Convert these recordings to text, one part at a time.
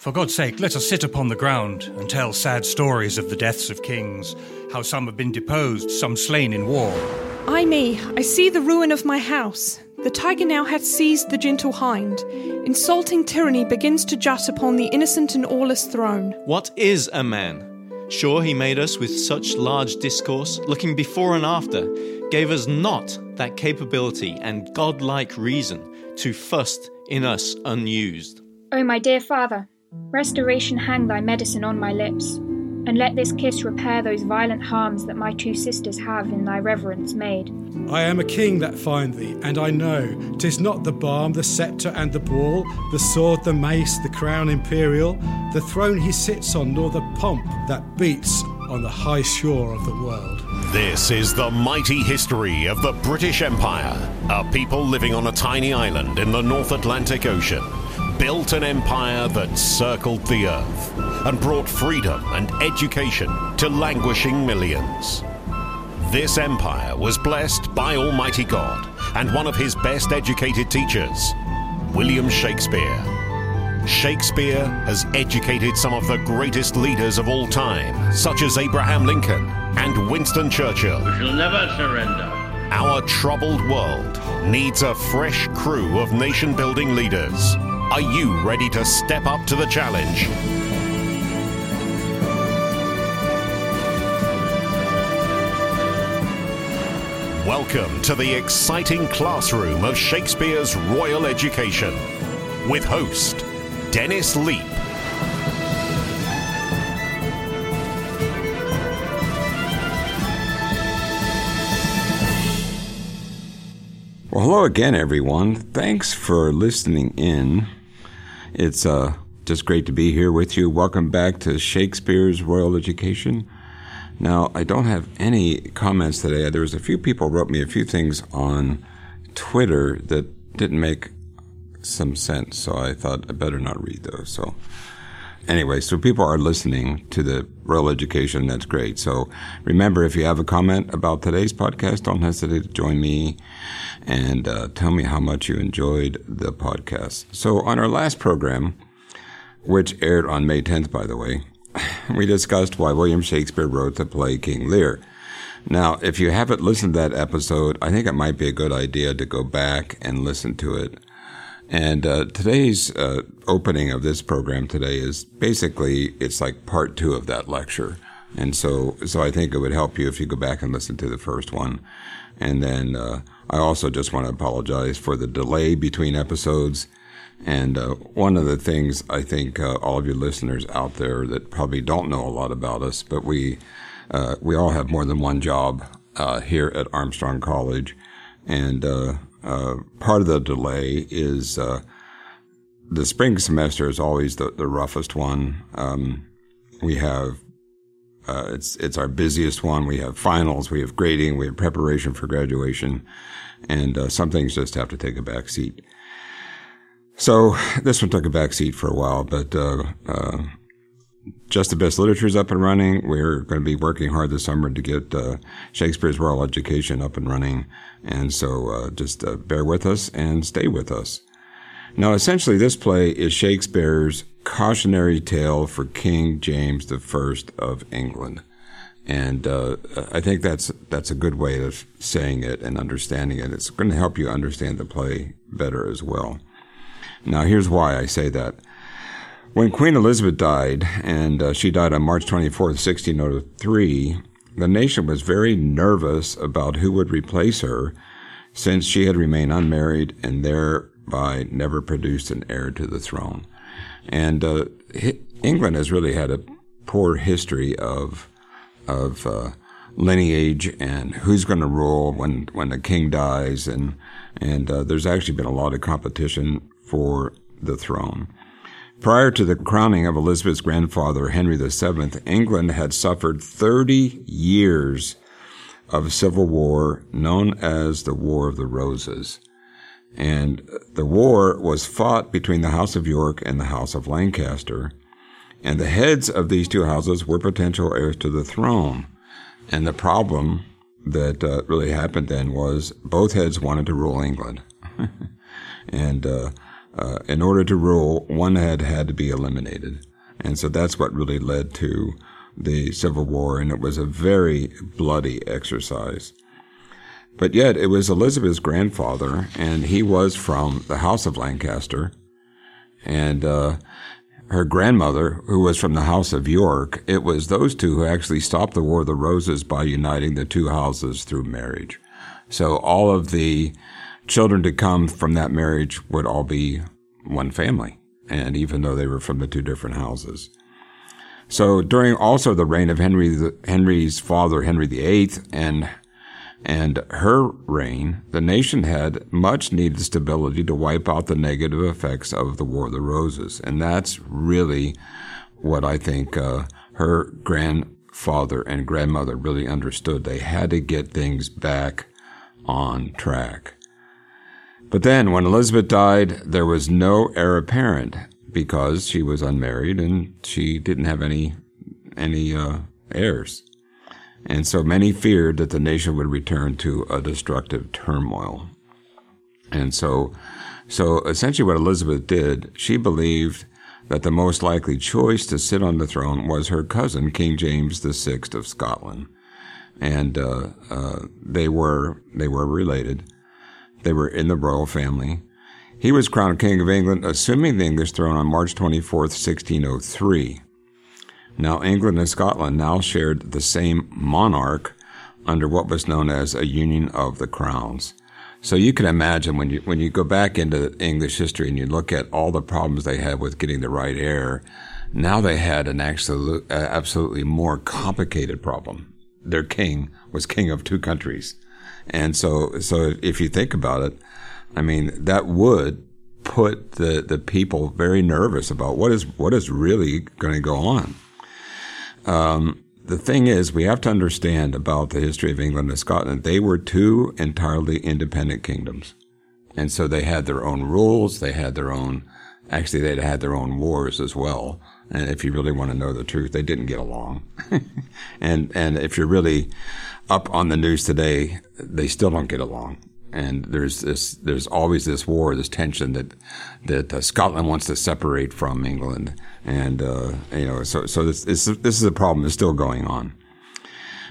For God's sake, let us sit upon the ground and tell sad stories of the deaths of kings, how some have been deposed, some slain in war. Ay me, I see the ruin of my house. The tiger now hath seized the gentle hind. Insulting tyranny begins to jut upon the innocent and aweless throne. What is a man? Sure, he made us with such large discourse, looking before and after, gave us not that capability and godlike reason to fuss in us unused. O my dear father, Restoration hang thy medicine on my lips, and let this kiss repair those violent harms that my two sisters have in thy reverence made. I am a king that find thee, and I know 'tis not the balm, the sceptre, and the ball, the sword, the mace, the crown imperial, the throne he sits on, nor the pomp that beats on the high shore of the world. This is the mighty history of the British Empire, a people living on a tiny island in the North Atlantic Ocean built an empire that circled the earth and brought freedom and education to languishing millions. This empire was blessed by Almighty God and one of his best educated teachers, William Shakespeare. Shakespeare has educated some of the greatest leaders of all time, such as Abraham Lincoln and Winston Churchill. We shall never surrender. Our troubled world needs a fresh crew of nation building leaders. Are you ready to step up to the challenge? Welcome to the exciting classroom of Shakespeare's Royal Education with host Dennis Leap. Well, hello again, everyone. Thanks for listening in. It's uh, just great to be here with you. Welcome back to Shakespeare's Royal Education. Now, I don't have any comments today. There was a few people wrote me a few things on Twitter that didn't make some sense, so I thought I better not read those. So, anyway, so people are listening to the Royal Education. That's great. So, remember, if you have a comment about today's podcast, don't hesitate to join me and uh, tell me how much you enjoyed the podcast. So, on our last program, which aired on May 10th, by the way, we discussed why William Shakespeare wrote the play King Lear. Now, if you haven't listened to that episode, I think it might be a good idea to go back and listen to it. And uh, today's uh, opening of this program today is basically it's like part two of that lecture, and so so I think it would help you if you go back and listen to the first one, and then uh, I also just want to apologize for the delay between episodes. And uh, one of the things I think uh, all of you listeners out there that probably don't know a lot about us, but we uh, we all have more than one job uh, here at Armstrong College, and uh, uh, part of the delay is the spring semester is always the, the roughest one. Um, we have uh, it's it's our busiest one. We have finals, we have grading, we have preparation for graduation, and uh, some things just have to take a back seat. So this one took a back seat for a while, but uh, uh just the best literature is up and running. We're going to be working hard this summer to get uh, Shakespeare's Royal Education up and running, and so uh, just bear with us and stay with us. Now, essentially, this play is Shakespeare's cautionary tale for King James I of England. And uh, I think that's that's a good way of saying it and understanding it. It's going to help you understand the play better as well. Now, here's why I say that. When Queen Elizabeth died, and uh, she died on March 24th, 1603, the nation was very nervous about who would replace her since she had remained unmarried and thereby never produced an heir to the throne. And uh, England has really had a poor history of of uh, lineage and who's going to rule when when the king dies, and and uh, there's actually been a lot of competition for the throne. Prior to the crowning of Elizabeth's grandfather, Henry VII, England had suffered 30 years of civil war known as the War of the Roses. And the war was fought between the House of York and the House of Lancaster. And the heads of these two houses were potential heirs to the throne. And the problem that uh, really happened then was both heads wanted to rule England. and uh, uh, in order to rule, one head had to be eliminated. And so that's what really led to the Civil War, and it was a very bloody exercise. But yet, it was Elizabeth's grandfather, and he was from the House of Lancaster. And uh, her grandmother, who was from the House of York, it was those two who actually stopped the War of the Roses by uniting the two houses through marriage. So all of the children to come from that marriage would all be one family, and even though they were from the two different houses. So during also the reign of Henry, Henry's father, Henry VIII, and and her reign, the nation had much needed stability to wipe out the negative effects of the War of the Roses. And that's really what I think uh, her grandfather and grandmother really understood. They had to get things back on track. But then, when Elizabeth died, there was no heir apparent because she was unmarried and she didn't have any any uh, heirs. And so many feared that the nation would return to a destructive turmoil. And so, so essentially what Elizabeth did, she believed that the most likely choice to sit on the throne was her cousin, King James VI of Scotland. And, uh, uh, they were, they were related. They were in the royal family. He was crowned King of England, assuming the English throne on March 24th, 1603. Now, England and Scotland now shared the same monarch under what was known as a Union of the Crowns. So you can imagine when you when you go back into English history and you look at all the problems they had with getting the right heir, now they had an absolute, uh, absolutely more complicated problem. Their king was king of two countries, and so so if you think about it, I mean that would put the the people very nervous about what is what is really going to go on. Um, the thing is, we have to understand about the history of England and Scotland. They were two entirely independent kingdoms. And so they had their own rules. They had their own, actually, they'd had their own wars as well. And if you really want to know the truth, they didn't get along. and, and if you're really up on the news today, they still don't get along and there's this there's always this war, this tension that that uh, Scotland wants to separate from England, and uh, you know so so this, this this is a problem that's still going on.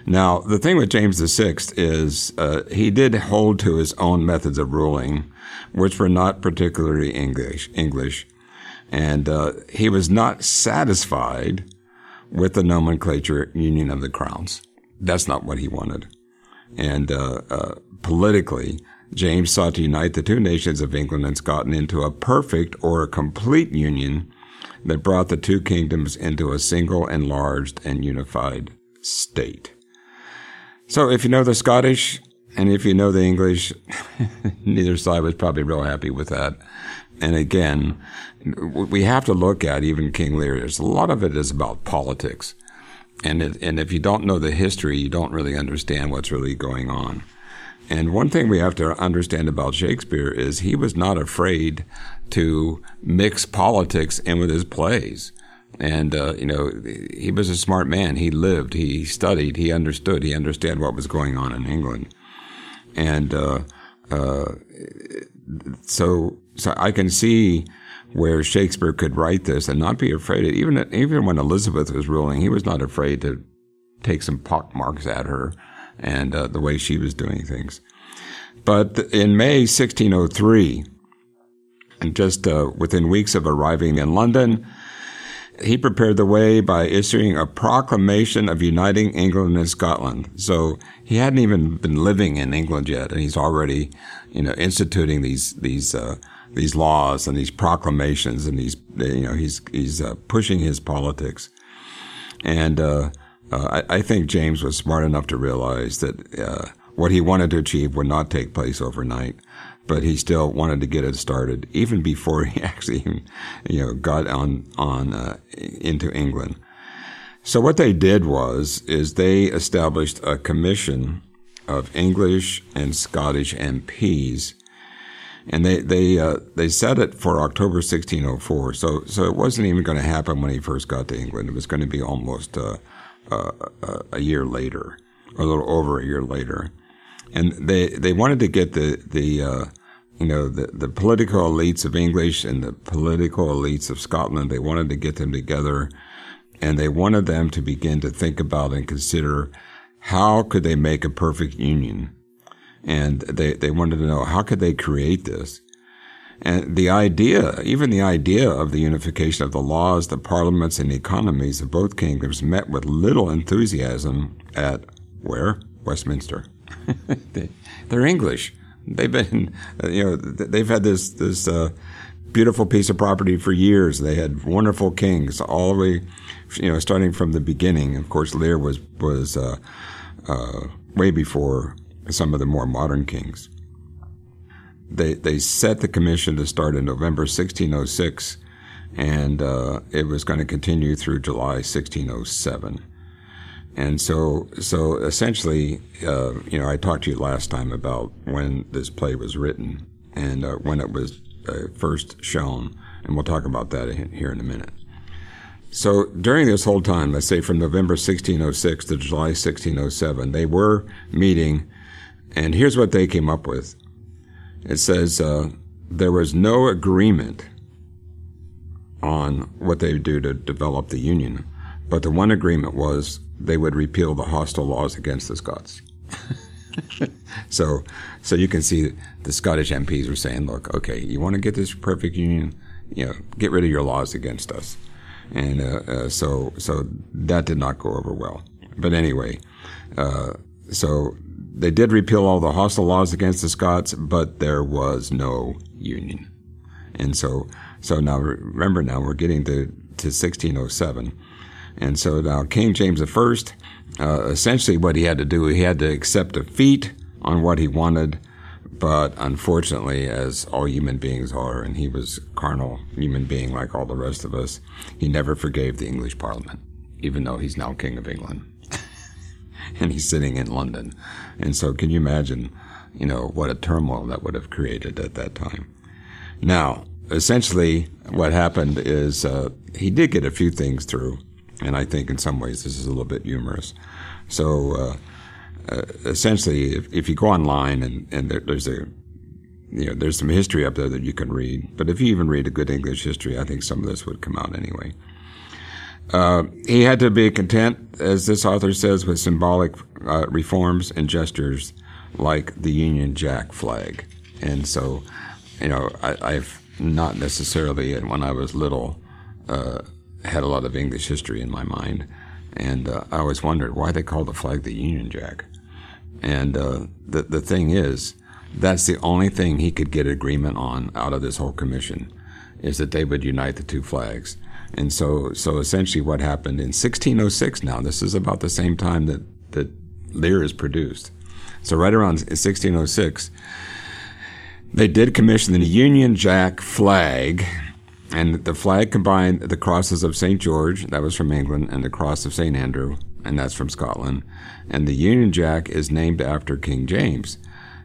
Now the thing with James VI is uh, he did hold to his own methods of ruling, which were not particularly English English, and uh, he was not satisfied with the nomenclature Union of the Crowns. That's not what he wanted. And uh, uh, politically, James sought to unite the two nations of England and Scotland into a perfect or a complete union that brought the two kingdoms into a single, enlarged, and unified state. So if you know the Scottish and if you know the English, neither side was probably real happy with that. And again, we have to look at even King Lear. There's a lot of it is about politics. And, it, and if you don't know the history, you don't really understand what's really going on. And one thing we have to understand about Shakespeare is he was not afraid to mix politics in with his plays. And, uh, you know, he was a smart man. He lived, he studied, he understood, he understood what was going on in England. And, uh, uh, so, so I can see where Shakespeare could write this and not be afraid of even, even when Elizabeth was ruling, he was not afraid to take some pock marks at her and uh, the way she was doing things. But in May 1603, and just uh, within weeks of arriving in London, he prepared the way by issuing a proclamation of uniting England and Scotland. So he hadn't even been living in England yet, and he's already, you know, instituting these these uh, these laws and these proclamations, and these you know he's he's uh, pushing his politics. And uh, uh, I, I, think James was smart enough to realize that uh, what he wanted to achieve would not take place overnight, but he still wanted to get it started even before he actually, you know, got on on uh, into England. So what they did was is they established a commission of English and Scottish MPs, and they they uh, they set it for October 1604. So so it wasn't even going to happen when he first got to England. It was going to be almost uh, uh, a year later, a little over a year later, and they they wanted to get the the uh, you know, the, the political elites of English and the political elites of Scotland, they wanted to get them together and they wanted them to begin to think about and consider how could they make a perfect union? And they, they wanted to know how could they create this? And the idea, even the idea of the unification of the laws, the parliaments, and the economies of both kingdoms met with little enthusiasm at where? Westminster. they, are English. They've been, you know, they've had this, this, uh, beautiful piece of property for years. They had wonderful kings all the way, you know, starting from the beginning. Of course, Lear was, was, uh, uh, way before some of the more modern kings. They, they set the commission to start in November 1606, and uh, it was going to continue through July 1607. And so, so essentially, uh, you know, I talked to you last time about when this play was written and uh, when it was uh, first shown, and we'll talk about that here in a minute. So during this whole time, let's say from November 1606 to July 1607, they were meeting, and here's what they came up with. It says uh, there was no agreement on what they would do to develop the Union, but the one agreement was they would repeal the hostile laws against the Scots. so, so you can see the Scottish MPs were saying, "Look, okay, you want to get this perfect union, you know, get rid of your laws against us." And uh, uh, so so that did not go over well. But anyway, uh, so they did repeal all the hostile laws against the Scots, but there was no union, and so so now remember now we're getting to to 1607, and so now King James I, uh, essentially what he had to do, he had to accept defeat on what he wanted but unfortunately, as all human beings are, and he was a carnal human being like all the rest of us, he never forgave the English Parliament, even though he's now King of England. and he's sitting in London. And so can you imagine, you know, what a turmoil that would have created at that time? Now, essentially, what happened is uh, he did get a few things through, and I think in some ways this is a little bit humorous. So, uh, uh, essentially, if, if you go online and, and there, there's a you know, there's some history up there that you can read. But if you even read a good English history, I think some of this would come out anyway. Uh, he had to be content, as this author says, with symbolic uh, reforms and gestures like the Union Jack flag. And so, you know, I, have not necessarily, when I was little, uh, had a lot of English history in my mind. And uh, I always wondered why they called the flag the Union Jack. And uh, the the thing is, that's the only thing he could get agreement on out of this whole commission, is that they would unite the two flags. And so, so essentially, what happened in 1606? Now, this is about the same time that that Lear is produced. So, right around 1606, they did commission the Union Jack flag and the flag combined the crosses of St. George, that was from England, and the cross of St. Andrew, and that's from Scotland. And the Union Jack is named after King James.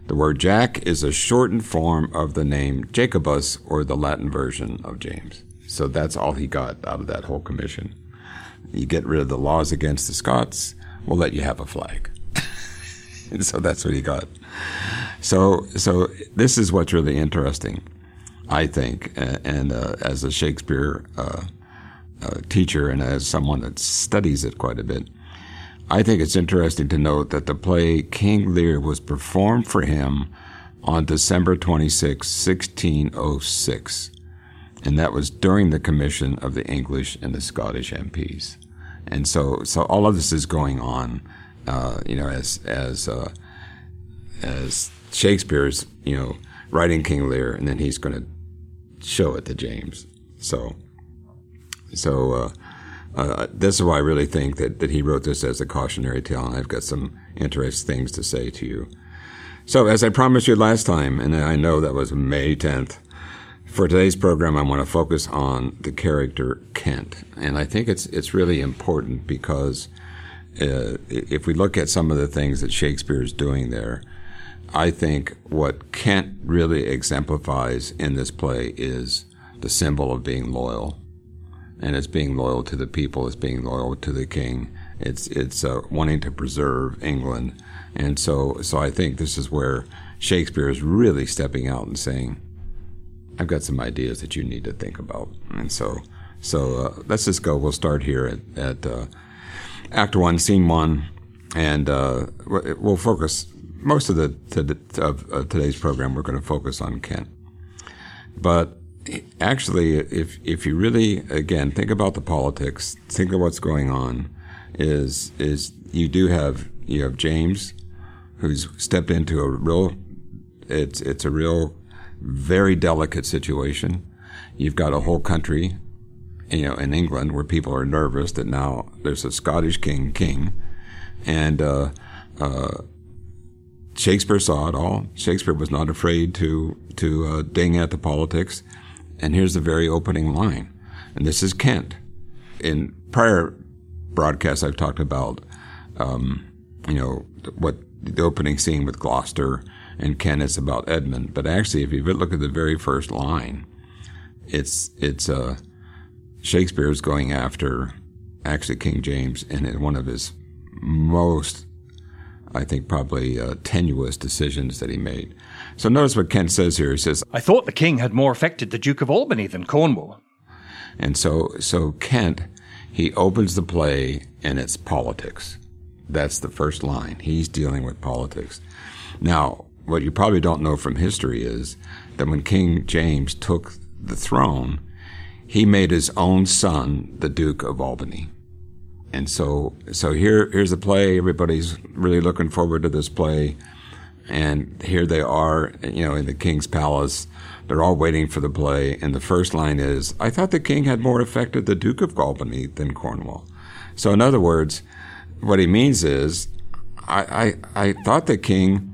The word Jack is a shortened form of the name Jacobus, or the Latin version of James. So that's all he got out of that whole commission. You get rid of the laws against the Scots, we'll let you have a flag. and so that's what he got. So, so this is what's really interesting I think, and uh, as a Shakespeare uh, uh, teacher and as someone that studies it quite a bit, I think it's interesting to note that the play King Lear was performed for him on December 26, 1606. And that was during the commission of the English and the Scottish MPs. And so, so all of this is going on, uh, you know, as, as, uh, as Shakespeare's, you know, writing King Lear, and then he's going to show it to James. So, so uh, uh, this is why I really think that, that he wrote this as a cautionary tale, and I've got some interesting things to say to you. So, as I promised you last time, and I know that was May 10th, for today's program, I want to focus on the character Kent, and I think it's it's really important because uh, if we look at some of the things that Shakespeare is doing there, I think what Kent really exemplifies in this play is the symbol of being loyal. And it's being loyal to the people, it's being loyal to the king, it's, it's uh, wanting to preserve England. And so, so I think this is where Shakespeare is really stepping out and saying, I've got some ideas that you need to think about. And so, so uh, let's just go. We'll start here at, at uh, Act One, Scene One, and uh, we'll focus most of the of, of today's program. We're going to focus on Kent, but actually, if if you really again think about the politics, think of what's going on, is is you do have you have James, who's stepped into a real, it's it's a real very delicate situation. You've got a whole country, you know, in England where people are nervous that now there's a Scottish king, king, and uh, uh, Shakespeare saw it all. Shakespeare was not afraid to to uh, ding at the politics. And here's the very opening line, and this is Kent. In prior broadcasts, I've talked about, um, you know, what the opening scene with Gloucester and Kent is about Edmund. But actually, if you look at the very first line, it's it's uh, Shakespeare's going after actually King James in one of his most, I think, probably uh, tenuous decisions that he made. So notice what Kent says here. He says, "I thought the king had more affected the Duke of Albany than Cornwall." And so, so Kent, he opens the play and it's politics. That's the first line. He's dealing with politics. Now, what you probably don't know from history is that when King James took the throne, he made his own son the Duke of Albany. And so, so here, here's a play. Everybody's really looking forward to this play. And here they are, you know, in the king's palace. They're all waiting for the play. And the first line is, I thought the king had more affected the Duke of Albany than Cornwall. So in other words, what he means is, I, I, I thought the king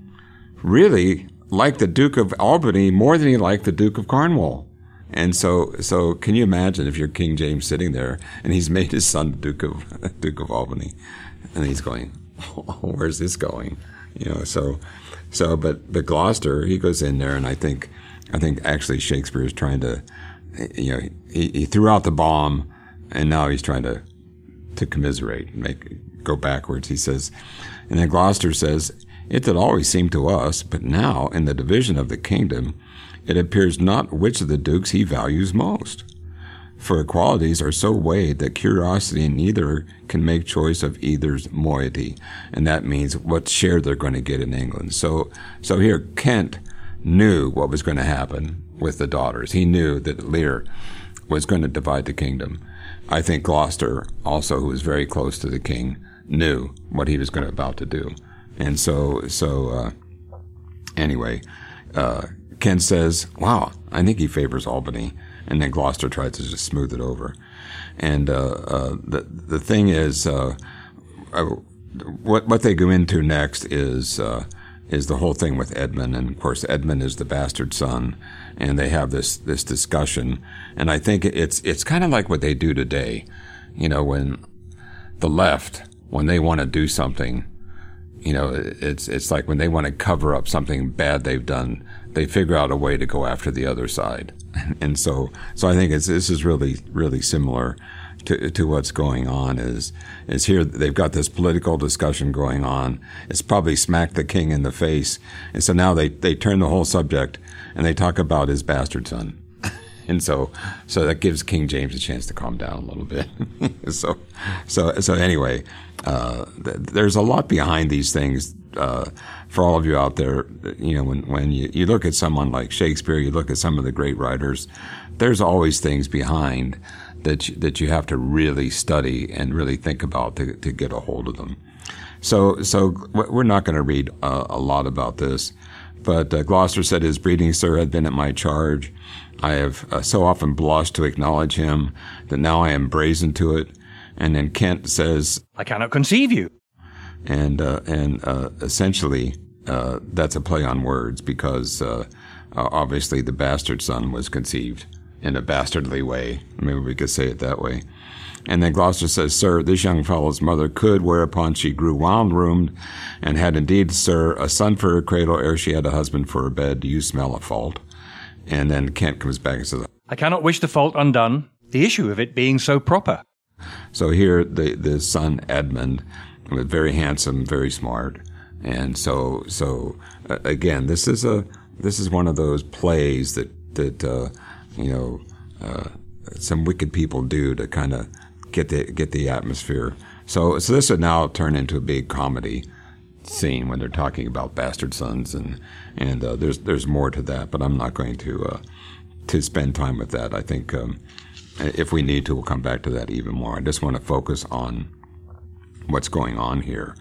really liked the Duke of Albany more than he liked the Duke of Cornwall. And so, so can you imagine if you're King James sitting there and he's made his son Duke of Duke of Albany, and he's going, "Where's this going?" You know. So, so, but but Gloucester, he goes in there, and I think, I think actually Shakespeare is trying to, you know, he, he threw out the bomb, and now he's trying to to commiserate, and make go backwards. He says, and then Gloucester says, it had always seemed to us, but now, in the division of the kingdom, it appears not which of the dukes he values most. For equalities are so weighed that curiosity in either can make choice of either's moiety, and that means what share they're going to get in England. So, so here Kent knew what was going to happen with the daughters. He knew that Lear was going to divide the kingdom. I think Gloucester, also, who was very close to the king, knew what he was going to about to do. And so, so uh, anyway, uh, Kent says, "Wow, I think he favors Albany," and then Gloucester tries to just smooth it over. And uh, uh the the thing is, uh, what what they go into next is is the whole thing with Edmund, and of course Edmund is the bastard son, and they have this this discussion, and I think it's it's kind of like what they do today, you know, when the left when they want to do something you know, it's it's like when they want to cover up something bad they've done, they figure out a way to go after the other side, and so so I think it's this is really really similar to to what's going on. Is is here they've got this political discussion going on. It's probably smacked the king in the face, and so now they they turn the whole subject and they talk about his bastard son. And so, so that gives King James a chance to calm down a little bit. so, so, so anyway, uh, th- there's a lot behind these things uh, for all of you out there. You know, when when you, you look at someone like Shakespeare, you look at some of the great writers. There's always things behind that you, that you have to really study and really think about to to get a hold of them. So so we're not going to read uh, a lot about this, but uh, Gloucester said his breeding, sir, had been at my charge. I have uh, so often blushed to acknowledge him that now I am brazen to it. And then Kent says, I cannot conceive you. And, uh, and, uh, essentially, uh, that's a play on words because, uh, uh, obviously the bastard son was conceived in a bastardly way. Maybe we could say it that way. And then Gloucester says, Sir, this young fellow's mother could, whereupon she grew wild roomed, and had indeed, sir, a son for her cradle ere she had a husband for her bed. Do you smell a fault? And then Kent comes back and says, I cannot wish the fault undone, the issue of it being so proper. So here, the, the son Edmund, very handsome, very smart, And so, so uh, again, this is a this is one of those plays that that uh, you know uh, some wicked people do to kind of get the get the atmosphere. So, so this would now turn into a big comedy scene when they're talking about bastard sons, and and uh, there's there's more to that, but I'm not going to uh, to spend time with that. I think um, if we need to, we'll come back to that even more. I just want to focus on what's going on here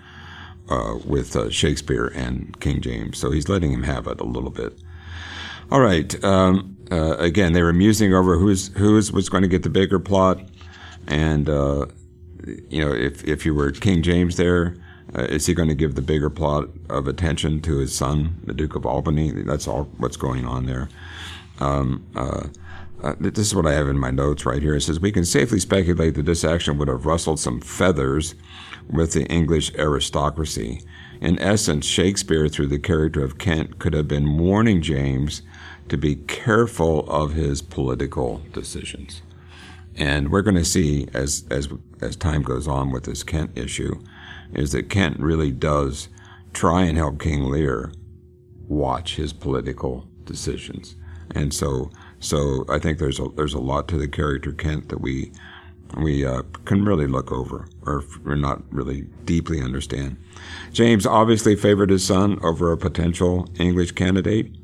uh, with uh, Shakespeare and King James. So he's letting him have it a little bit. All right. Um, uh, again, they were musing over who's who's was going to get the bigger plot, and uh, you know, if if you were King James there, uh, is he going to give the bigger plot of attention to his son, the Duke of Albany? That's all what's going on there. Um, uh, uh, this is what I have in my notes right here. It says, We can safely speculate that this action would have rustled some feathers with the English aristocracy. In essence, Shakespeare, through the character of Kent, could have been warning James to be careful of his political decisions. And we're going to see as, as, as time goes on with this Kent issue, is that Kent really does try and help King Lear watch his political decisions. And so, so I think there's a, there's a lot to the character Kent that we, we uh, can really look over or, or not really deeply understand. James obviously favored his son over a potential English candidate.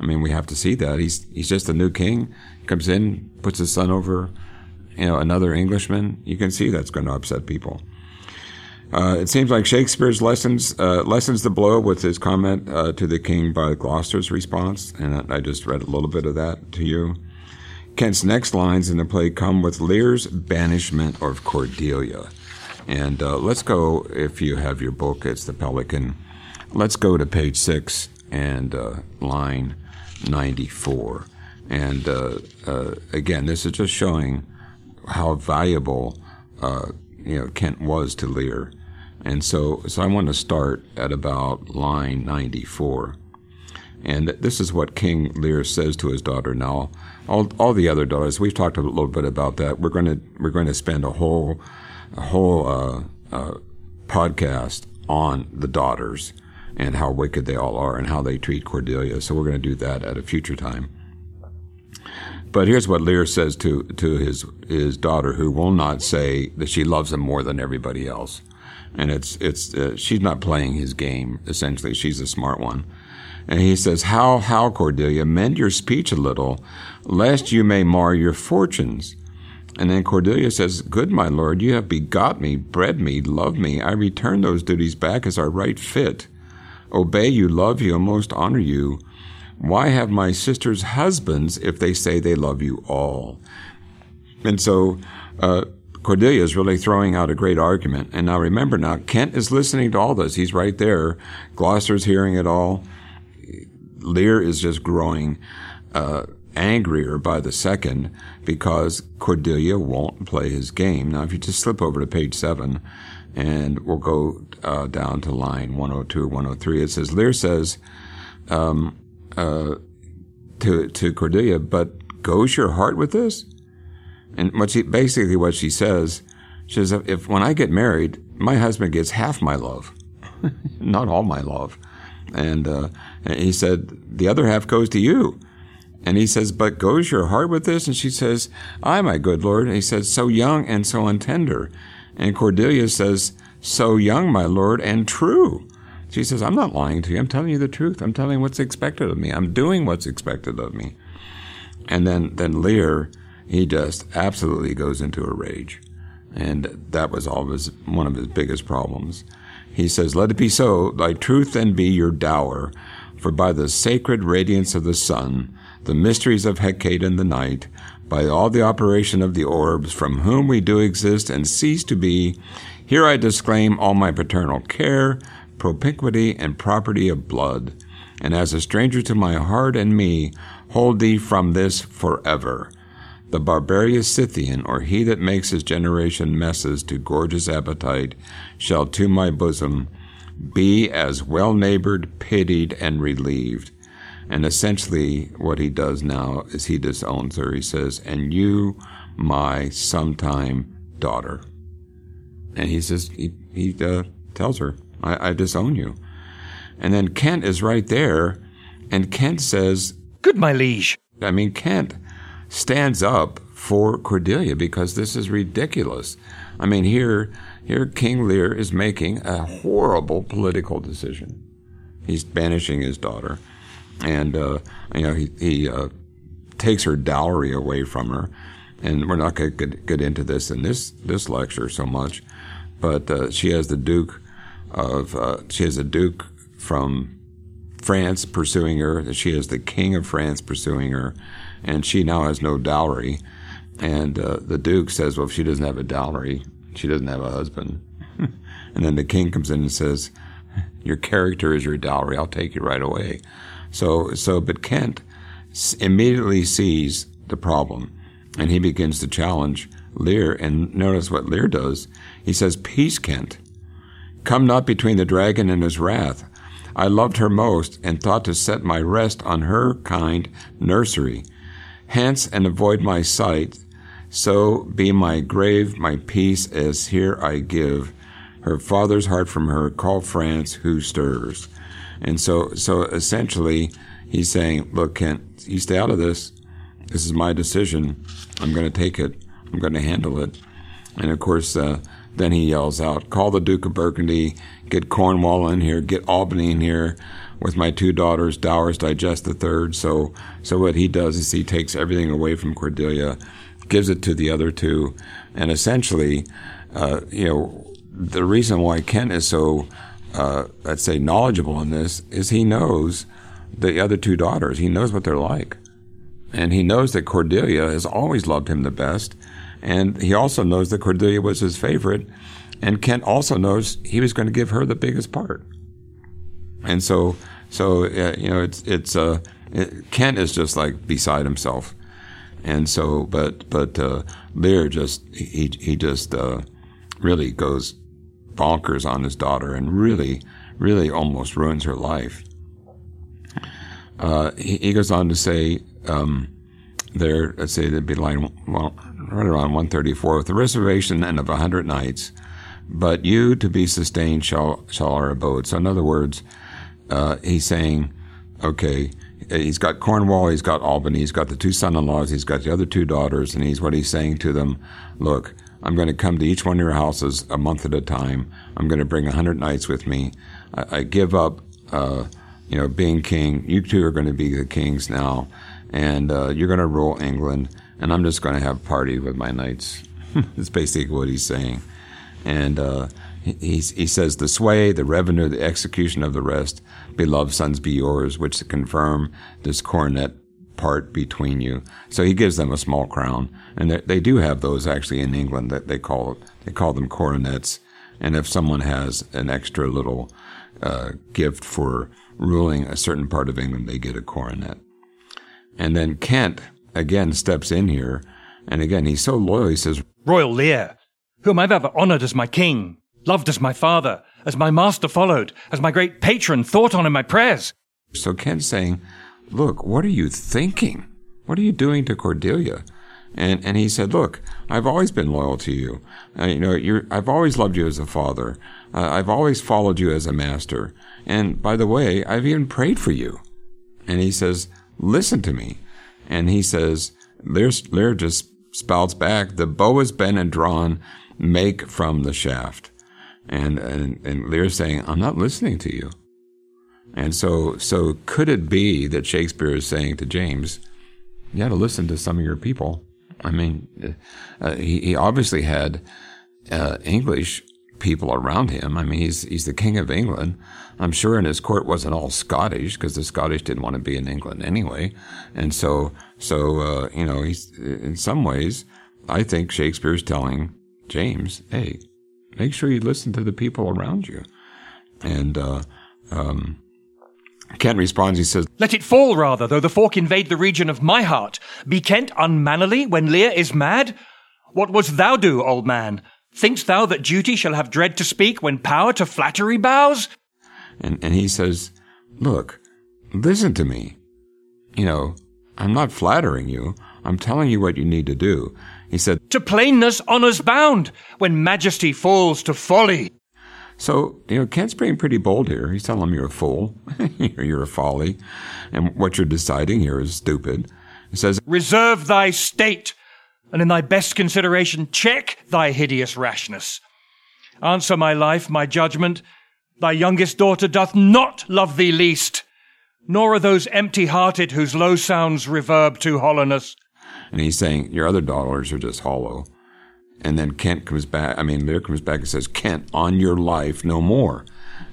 I mean, we have to see that. He's, he's just a new king, comes in, puts his son over, you know, another Englishman. You can see that's going to upset people. Uh, it seems like Shakespeare's lessons uh, lessens the blow with his comment uh, to the king by Gloucester's response, and I just read a little bit of that to you. Kent's next lines in the play come with Lear's banishment of Cordelia. And uh, let's go, if you have your book, it's The Pelican. Let's go to page six and uh, line 94. And uh, again, this is just showing how valuable you know Kent was to Lear and so, so I want to start at about line 94. And this is what King Lear says to his daughter. Now, all, all the other daughters, we've talked a little bit about that. We're going to, we're going to spend a whole, a whole, uh, uh, podcast on the daughters and how wicked they all are and how they treat Cordelia. So we're going to do that at a future time. But here's what Lear says to, to his, his daughter, who will not say that she loves him more than everybody else and it's it's uh, she's not playing his game. Essentially, she's a smart one. And he says, "How how Cordelia, mend your speech a little, lest you may mar your fortunes." And then Cordelia says, Good, my lord, you have begot me, bred me, loved me. I return those duties back as are right fit. Obey you, love you, and most honor you. Why have my sisters husbands if they say they love you all? And so, uh, Cordelia is really throwing out a great argument. And now remember, now Kent is listening to all this. He's right there. Gloucester's hearing it all. Lear is just growing uh, angrier by the second because Cordelia won't play his game. Now, if you just slip over to page seven, and we'll go uh, down to line 102 or 103, it says Lear says um, uh, to to Cordelia, "But goes your heart with this?" And what she basically what she says, she says, if when I get married, my husband gets half my love, not all my love. And, uh, and he said, the other half goes to you. And he says, but goes your heart with this? And she says, I, my good Lord. And he says, so young and so untender. And Cordelia says, so young, my Lord, and true. She says, I'm not lying to you. I'm telling you the truth. I'm telling what's expected of me. I'm doing what's expected of me. And then, then Lear he just absolutely goes into a rage. And that was always one of his biggest problems. He says, Let it be so, thy truth then be your dower, for by the sacred radiance of the sun, the mysteries of Hecate and the night, by all the operation of the orbs, from whom we do exist and cease to be, here I disclaim all my paternal care, propinquity, and property of blood, and as a stranger to my heart and me, hold thee from this forever the barbarous Scythian, or he that makes his generation messes to gorge his appetite, shall to my bosom be as well neighbored, pitied, and relieved. And essentially, what he does now is he disowns her. He says, And you, my sometime daughter. And he says, he, he uh, tells her, I, I disown you. And then Kent is right there, and Kent says, Good, my liege. I mean, Kent stands up for Cordelia because this is ridiculous. I mean, here, here King Lear is making a horrible political decision. He's banishing his daughter, and uh, you know he he uh, takes her dowry away from her. And we're not going to get into this in this this lecture so much, but uh, she has the Duke of uh, she has a Duke from France pursuing her. She has the King of France pursuing her, and she now has no dowry. And uh, the Duke says, "Well, if she doesn't have a dowry, she doesn't have a husband." and then the King comes in and says, "Your character is your dowry. I'll take you right away." So, so, but Kent immediately sees the problem, and he begins to challenge Lear. And notice what Lear does. He says, "Peace, Kent. Come not between the dragon and his wrath." I loved her most, and thought to set my rest on her kind nursery. Hence, and avoid my sight, so be my grave my peace as here I give. Her father's heart from her, call France who stirs. And so, so essentially, he's saying, look, Kent, you stay out of this. This is my decision. I'm going to take it. I'm going to handle it. And of course, uh, then he yells out, call the Duke of Burgundy, get Cornwall in here, get Albany in here with my two daughters, Dowers Digest the third. So, so what he does is he takes everything away from Cordelia, gives it to the other two, and essentially, uh, you know, the reason why Kent is so, uh, let's say, knowledgeable in this is he knows the other two daughters. He knows what they're like. And he knows that Cordelia has always loved him the best. And he also knows that Cordelia was his favorite. And Kent also knows he was going to give her the biggest part. And so, so uh, you know, it's it's uh, it, Kent is just like beside himself. And so, but but uh, Lear just he he just uh, really goes bonkers on his daughter and really really almost ruins her life. Uh, he, he, goes on to say um, there, let's say there'd be line well, right around 134 with the reservation and of a hundred knights, but you to be sustained shall shall our abode. So in other words, uh, he's saying, okay, he's got Cornwall, he's got Albany, he's got the two son-in-laws, he's got the other two daughters, and he's what he's saying to them, look, I'm going to come to each one of your houses a month at a time. I'm going to bring a hundred knights with me. I, I give up, uh, you know, being king. You two are going to be the kings now, and uh, you're going to rule England, and I'm just going to have a party with my knights. That's basically what he's saying, and uh, he, he says the sway, the revenue, the execution of the rest, beloved sons, be yours, which to confirm this coronet part between you. So he gives them a small crown, and they, they do have those actually in England that they call they call them coronets. And if someone has an extra little uh, gift for ruling a certain part of England, they get a coronet. And then Kent again steps in here, and again he's so loyal. He says, "Royal Lear, whom I've ever honoured as my king, loved as my father, as my master followed, as my great patron thought on in my prayers." So Kent's saying, "Look, what are you thinking? What are you doing to Cordelia?" And and he said, "Look, I've always been loyal to you. Uh, you know, I've always loved you as a father. Uh, I've always followed you as a master. And by the way, I've even prayed for you." And he says, "Listen to me." And he says, Lear, Lear just spouts back, "The bow has been and drawn. Make from the shaft." And and and Lear's saying, "I'm not listening to you." And so so could it be that Shakespeare is saying to James, "You got to listen to some of your people." I mean, uh, he, he obviously had uh, English people around him. I mean, he's he's the king of England. I'm sure in his court wasn't all Scottish because the Scottish didn't want to be in England anyway. And so so uh, you know, he's in some ways, I think Shakespeare's telling James, hey, make sure you listen to the people around you. And uh, um, Kent responds, he says, Let it fall rather, though the fork invade the region of my heart. Be Kent unmannerly when Lear is mad? What wouldst thou do, old man? Thinkst thou that duty shall have dread to speak when power to flattery bows? And, and he says, Look, listen to me. You know, I'm not flattering you. I'm telling you what you need to do. He said, To plainness honour's bound, when majesty falls to folly. So, you know, Kent's being pretty bold here. He's telling him you're a fool, you're a folly, and what you're deciding here is stupid. He says, Reserve thy state, and in thy best consideration check thy hideous rashness. Answer my life, my judgment. Thy youngest daughter doth not love thee least, nor are those empty hearted whose low sounds reverb to hollowness. And he's saying, Your other dollars are just hollow. And then Kent comes back, I mean, Lear comes back and says, Kent, on your life, no more.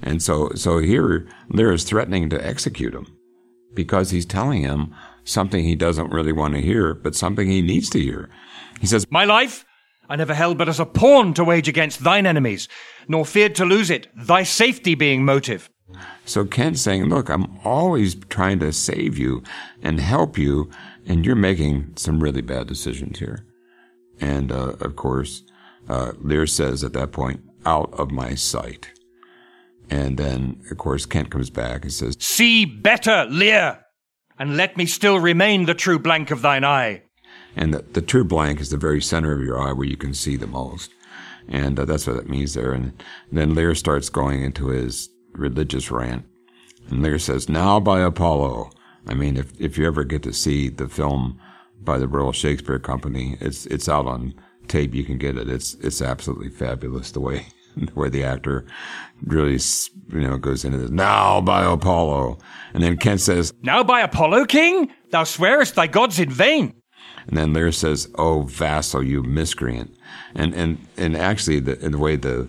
And so, so here, Lear is threatening to execute him because he's telling him something he doesn't really want to hear, but something he needs to hear. He says, My life I never held but as a pawn to wage against thine enemies, nor feared to lose it, thy safety being motive. So Kent's saying, Look, I'm always trying to save you and help you, and you're making some really bad decisions here. And uh, of course, uh, Lear says at that point, out of my sight. And then, of course, Kent comes back and says, See better, Lear, and let me still remain the true blank of thine eye. And the, the true blank is the very center of your eye where you can see the most. And uh, that's what it means there. And then Lear starts going into his religious rant. And Lear says, Now by Apollo. I mean, if, if you ever get to see the film by the Royal Shakespeare Company, it's, it's out on tape. You can get it. It's, it's absolutely fabulous the way, the way the actor really, you know, goes into this. Now by Apollo. And then Kent says, Now by Apollo, king? Thou swearest thy gods in vain. And then Lear says, "Oh, vassal, you miscreant!" And and and actually, the in the way the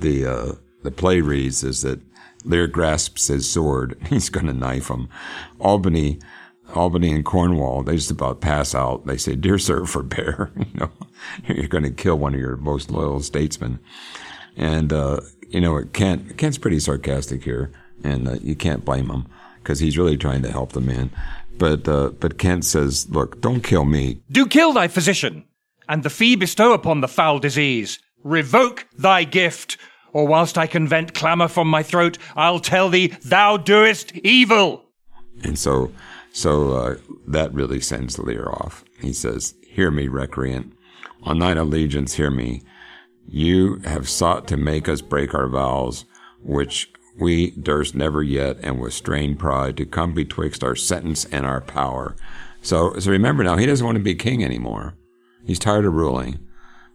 the uh, the play reads is that Lear grasps his sword. He's going to knife him. Albany, Albany and Cornwall, they just about pass out. They say, "Dear sir, forbear. you know, you're going to kill one of your most loyal statesmen." And uh, you know, Kent Kent's pretty sarcastic here, and uh, you can't blame him because he's really trying to help the man. But uh, but Kent says, "Look, don't kill me. Do kill thy physician, and the fee bestow upon the foul disease. Revoke thy gift, or whilst I can vent clamour from my throat, I'll tell thee thou doest evil." And so so uh, that really sends Lear off. He says, "Hear me, recreant. On thine allegiance, hear me. You have sought to make us break our vows, which we durst never yet, and with strained pride, to come betwixt our sentence and our power. So, so remember now, he doesn't want to be king anymore. He's tired of ruling,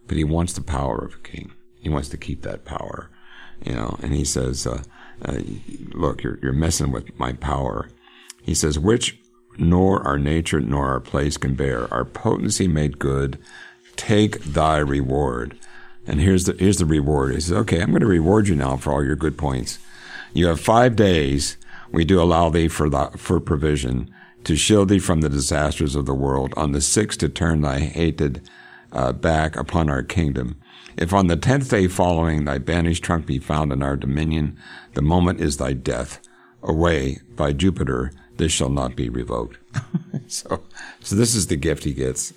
but he wants the power of a king. He wants to keep that power, you know. And he says, uh, uh, "Look, you're you're messing with my power." He says, "Which nor our nature nor our place can bear. Our potency made good. Take thy reward." And here's the here's the reward. He says, "Okay, I'm going to reward you now for all your good points." You have five days. We do allow thee for the, for provision to shield thee from the disasters of the world. On the sixth, to turn thy hated uh, back upon our kingdom. If on the tenth day following thy banished trunk be found in our dominion, the moment is thy death. Away by Jupiter, this shall not be revoked. so, so this is the gift he gets.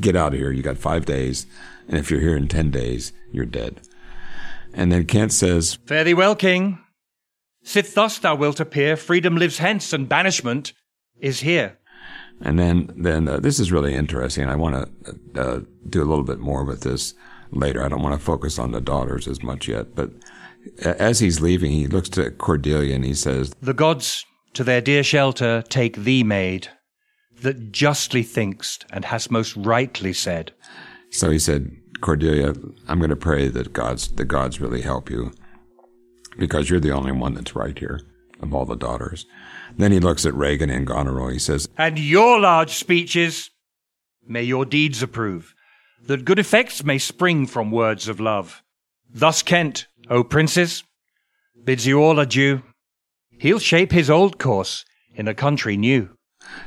Get out of here. You got five days, and if you're here in ten days, you're dead. And then Kent says, Fare thee well, king. Sith thus thou wilt appear, freedom lives hence, and banishment is here. And then, then uh, this is really interesting. I want to uh, do a little bit more with this later. I don't want to focus on the daughters as much yet. But as he's leaving, he looks to Cordelia and he says, The gods to their dear shelter take thee, maid, that justly thinkst and hast most rightly said. So he said, Cordelia, I'm going to pray that God's the gods really help you because you're the only one that's right here of all the daughters. Then he looks at Regan and Goneril. He says, And your large speeches, may your deeds approve, that good effects may spring from words of love. Thus Kent, O princes, bids you all adieu. He'll shape his old course in a country new.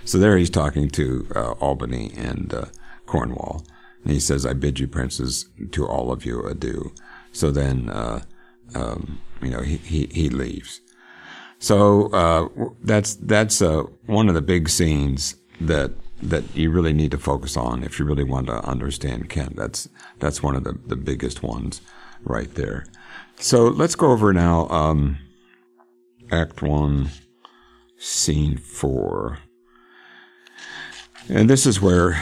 So there he's talking to uh, Albany and uh, Cornwall. And he says, I bid you, princes, to all of you adieu. So then, uh, um, you know, he, he, he leaves. So uh, that's that's uh, one of the big scenes that that you really need to focus on if you really want to understand Kent. That's that's one of the, the biggest ones right there. So let's go over now um, Act One, Scene Four, and this is where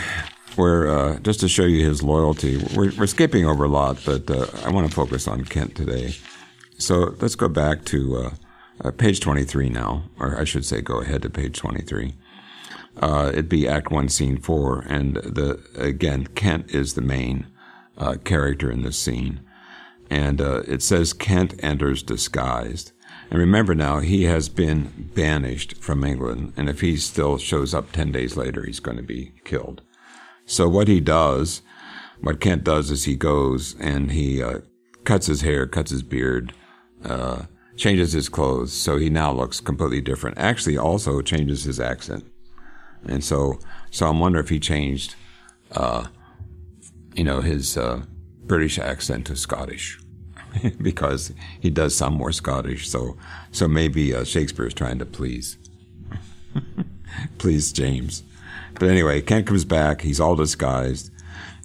where uh, just to show you his loyalty. We're, we're skipping over a lot, but uh, I want to focus on Kent today so let's go back to uh, uh, page 23 now, or I should say, go ahead to page 23. Uh, it'd be Act One, Scene Four, and the again Kent is the main uh, character in this scene, and uh, it says Kent enters disguised. And remember now, he has been banished from England, and if he still shows up ten days later, he's going to be killed. So what he does, what Kent does, is he goes and he uh, cuts his hair, cuts his beard, uh, changes his clothes, so he now looks completely different. Actually, also changes his accent, and so so I'm wondering if he changed, uh, you know, his uh, British accent to Scottish. because he does sound more Scottish, so so maybe uh, Shakespeare is trying to please please James. But anyway, Kent comes back. He's all disguised,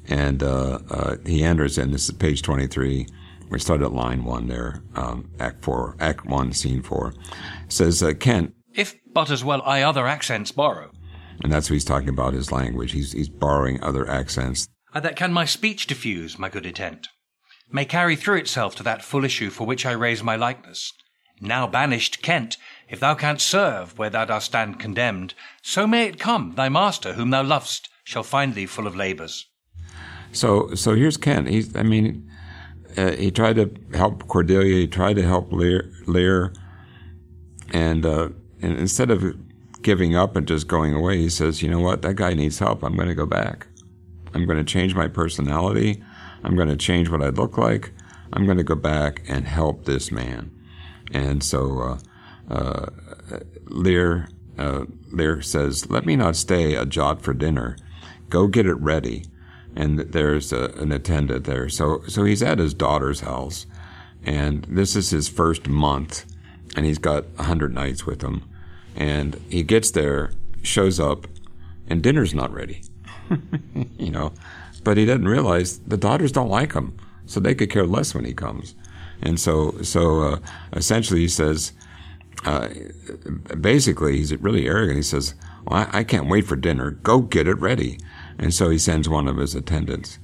and uh, uh, he enters. And this is page twenty-three. We started at line one there, um, Act four, Act one, Scene four. Says uh, Kent, If but as well I other accents borrow, and that's what he's talking about his language. He's he's borrowing other accents. That can my speech diffuse, my good intent, may carry through itself to that full issue for which I raise my likeness. Now banished Kent, if thou canst serve where thou dost stand condemned, so may it come, thy master, whom thou lovest, shall find thee full of labours. So so here's Kent. He's I mean, uh, he tried to help Cordelia. He tried to help Lear, Lear and uh, and instead of giving up and just going away, he says, you know what, that guy needs help. I'm going to go back. I'm going to change my personality. I'm going to change what I look like. I'm going to go back and help this man. And so uh, uh, Lear, uh, Lear says, Let me not stay a jot for dinner. Go get it ready. And there's a, an attendant there. So, so he's at his daughter's house. And this is his first month. And he's got a hundred knights with him. And he gets there, shows up, and dinner's not ready. you know, but he doesn't realize the daughters don't like him, so they could care less when he comes. And so, so uh, essentially, he says, uh, basically, he's really arrogant. He says, well, I, I can't wait for dinner. Go get it ready. And so he sends one of his attendants,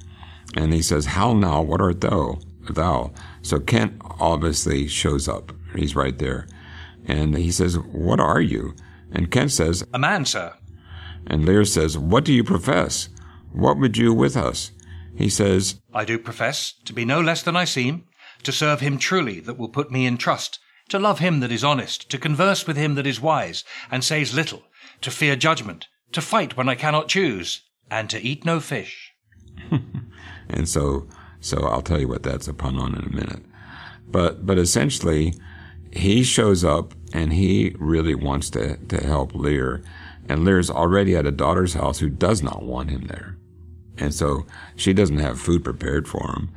and he says, How now? What art thou? Thou. So Kent obviously shows up. He's right there, and he says, What are you? And Kent says, A man, sir. and Lear says, What do you profess? What would you with us? He says, I do profess to be no less than I seem, to serve him truly that will put me in trust, to love him that is honest, to converse with him that is wise, and says little, to fear judgment, to fight when I cannot choose, and to eat no fish. and so so I'll tell you what that's a pun on in a minute. But but essentially he shows up and he really wants to, to help Lear. And Lear's already at a daughter's house who does not want him there. And so she doesn't have food prepared for him.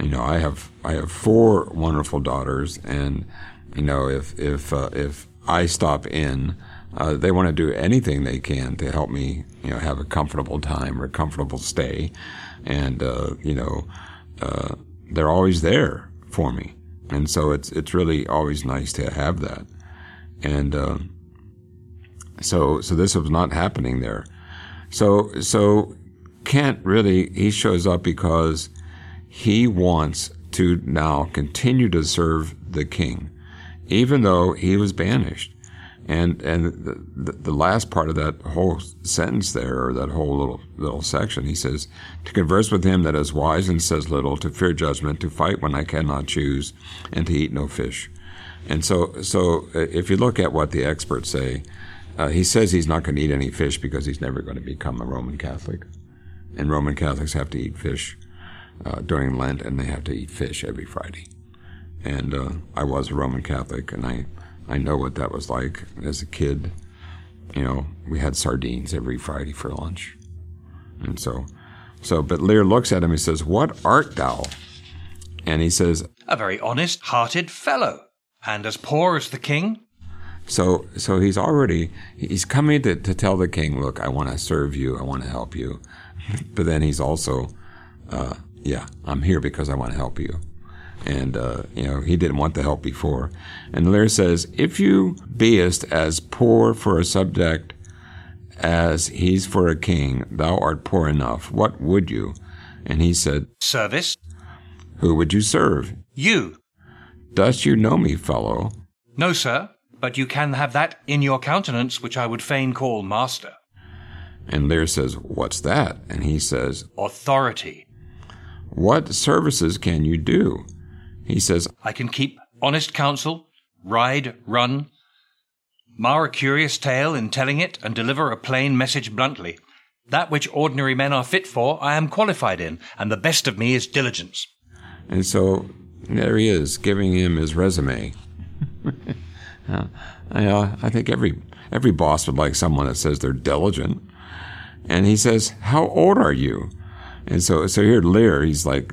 You know, I have I have four wonderful daughters, and you know, if if uh, if I stop in, uh, they want to do anything they can to help me, you know, have a comfortable time or a comfortable stay, and uh, you know, uh, they're always there for me, and so it's it's really always nice to have that, and uh, so so this was not happening there, so so Kent really he shows up because he wants to now continue to serve the king, even though he was banished. And and the, the, last part of that whole sentence there, or that whole little little section, he says, "To converse with him that is wise and says little, to fear judgment, to fight when I cannot choose, and to eat no fish." And so, so uh, if you look at what the experts say, uh, he says he's not going to eat any fish because he's never going to become a Roman Catholic, and Roman Catholics have to eat fish uh, during Lent, and they have to eat fish every Friday. And uh, I was a Roman Catholic, and I I know what that was like as a kid. You know, we had sardines every Friday for lunch. And so, so, but Lear looks at him and says, What art thou? And he says, A very honest hearted fellow, and as poor as the king. So, so he's already, he's coming to, to tell the king, Look, I want to serve you, I want to help you. but then he's also, uh, Yeah, I'm here because I want to help you and uh, you know he didn't want the help before. And Lear says, "If you beest as poor for a subject as he's for a king, thou art poor enough. What would you?" And he said, Service? "Who would you serve?" You. Dost you know me, fellow? No, sir, but you can have that in your countenance which I would fain call master. And Lear says, What's that? And he says, Authority. What services can you do? He says, I can keep honest counsel, ride, run, mar a curious tale in telling it, and deliver a plain message bluntly. That which ordinary men are fit for, I am qualified in, and the best of me is diligence. And so there he is, giving him his resume. uh, I, uh, I think every every boss would like someone that says they're diligent. And he says, "How old are you?" And so, so here Lear, he's like,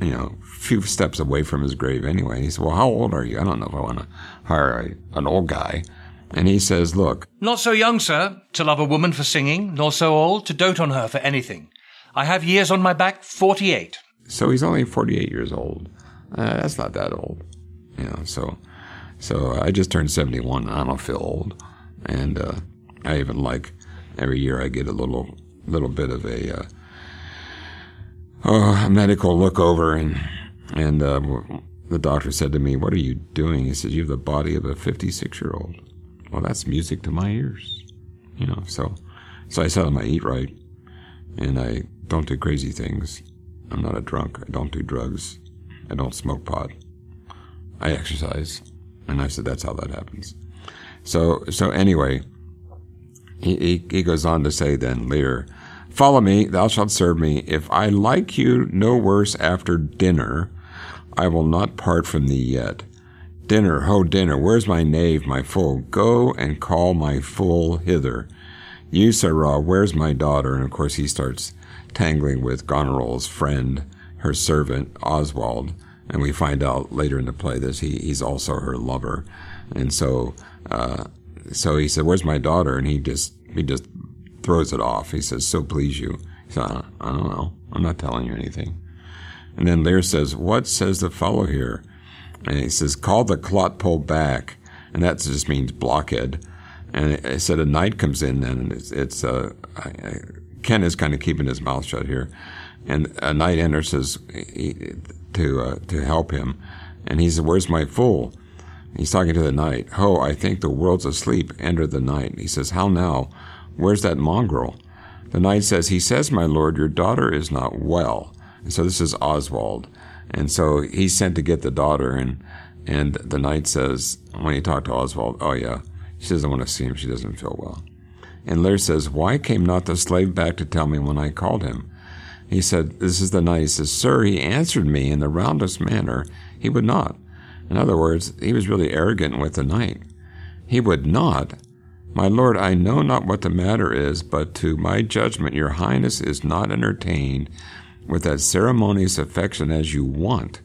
you know, a few steps away from his grave anyway. And he said, "Well, how old are you?" I don't know if I want to hire a, an old guy. And he says, "Look, Not so young, sir, to love a woman for singing, nor so old to dote on her for anything. I have years on my back, forty-eight. so he's only 48 years old. Uh, that's not that old, you know. So, so I just turned 71. I don't feel old, and uh, I even like every year I get a little little bit of a uh, oh, a medical look over, and and uh, the doctor said to me, "What are you doing?" He says, "You have the body of a 56 year old." Well, that's music to my ears, you know. So, so I tell him I eat right, and I don't do crazy things. I'm not a drunk. I don't do drugs. I don't smoke pot. I exercise. And I said, that's how that happens. So, so anyway, he, he, he goes on to say then, Lear, follow me, thou shalt serve me. If I like you no worse after dinner, I will not part from thee yet. Dinner, ho, dinner, where's my knave, my fool? Go and call my fool hither. You, sirrah, where's my daughter? And of course, he starts tangling with Goneril's friend, her servant, Oswald. And we find out later in the play that he, he's also her lover. And so, uh, so he said, where's my daughter? And he just, he just throws it off. He says, so please you. He said, I I don't know. I'm not telling you anything. And then Lear says, what says the fellow here? And he says, call the clotpoll back. And that just means blockhead. And it said a knight comes in then, and it's, it's uh, I, I, Kent is kind of keeping his mouth shut here. And a knight enters says, he, to, uh, to help him. And he says, where's my fool? He's talking to the knight. Ho, I think the world's asleep. Enter the knight. He says, how now? Where's that mongrel? The knight says, he says, my lord, your daughter is not well. And so this is Oswald. And so he's sent to get the daughter. And, and the knight says, when he talked to Oswald, oh yeah, she doesn't want to see him. She doesn't feel well. And Lear says, why came not the slave back to tell me when I called him? He said, this is the knight. He says, sir, he answered me in the roundest manner. He would not. In other words, he was really arrogant with the knight. He would not. My lord, I know not what the matter is, but to my judgment, your highness is not entertained with that ceremonious affection as you want.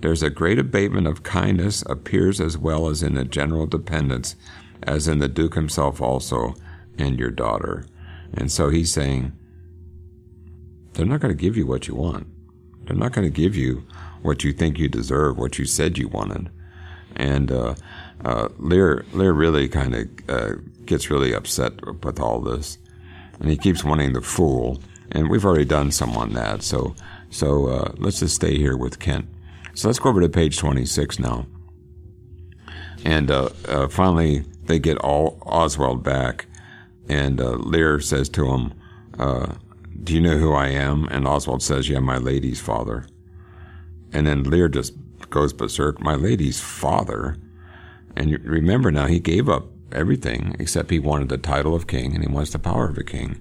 There's a great abatement of kindness appears as well as in the general dependence, as in the duke himself also, and your daughter. And so he's saying, they're not going to give you what you want. They're not going to give you what you think you deserve, what you said you wanted. And uh, uh, Lear, Lear really kind of uh, gets really upset with all this, and he keeps wanting the fool. And we've already done some on that, so so uh, let's just stay here with Kent. So let's go over to page 26 now. And uh, uh, finally, they get all Oswald back, and Lear says to him, "Do you know who I am?" And Oswald says, "Yeah, my lady's father." And then Lear just goes berserk. My lady's father. And remember now, he gave up everything except he wanted the title of king and he wants the power of a king.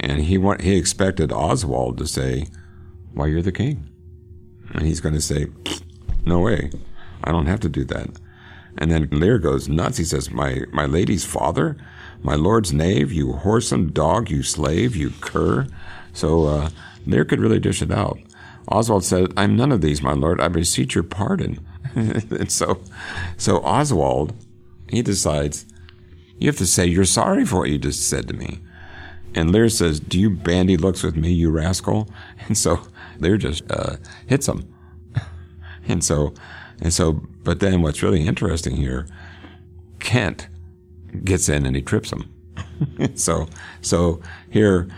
And he want, he expected Oswald to say, "Why you're the king," and he's going to say, "No way, I don't have to do that." And then Lear goes nuts. He says, "My my lady's father, my lord's knave, you whoreson dog, you slave, you cur." So uh, Lear could really dish it out. Oswald said, I'm none of these, my lord. I beseech your pardon. and so, so Oswald, he decides, you have to say you're sorry for what you just said to me. And Lear says, do you bandy looks with me, you rascal? And so Lear just uh, hits him. and so, and so, but then what's really interesting here, Kent gets in and he trips him. so, so here,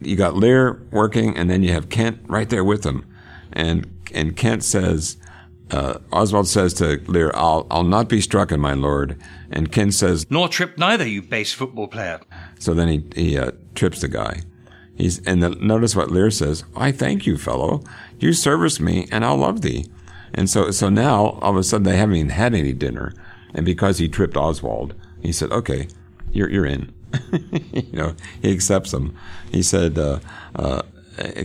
you got Lear working, and then you have Kent right there with him. And and Kent says, uh, Oswald says to Lear, I'll, I'll not be struck, my lord. And Kent says, Nor tripped neither, you base football player. So then he, he uh, trips the guy. He's, and the, notice what Lear says, I thank you, fellow. You service me, and I'll love thee. And so, so now, all of a sudden, they haven't even had any dinner. And because he tripped Oswald, he said, okay, you're, you're in. you know, he accepts them. He said, uh, uh,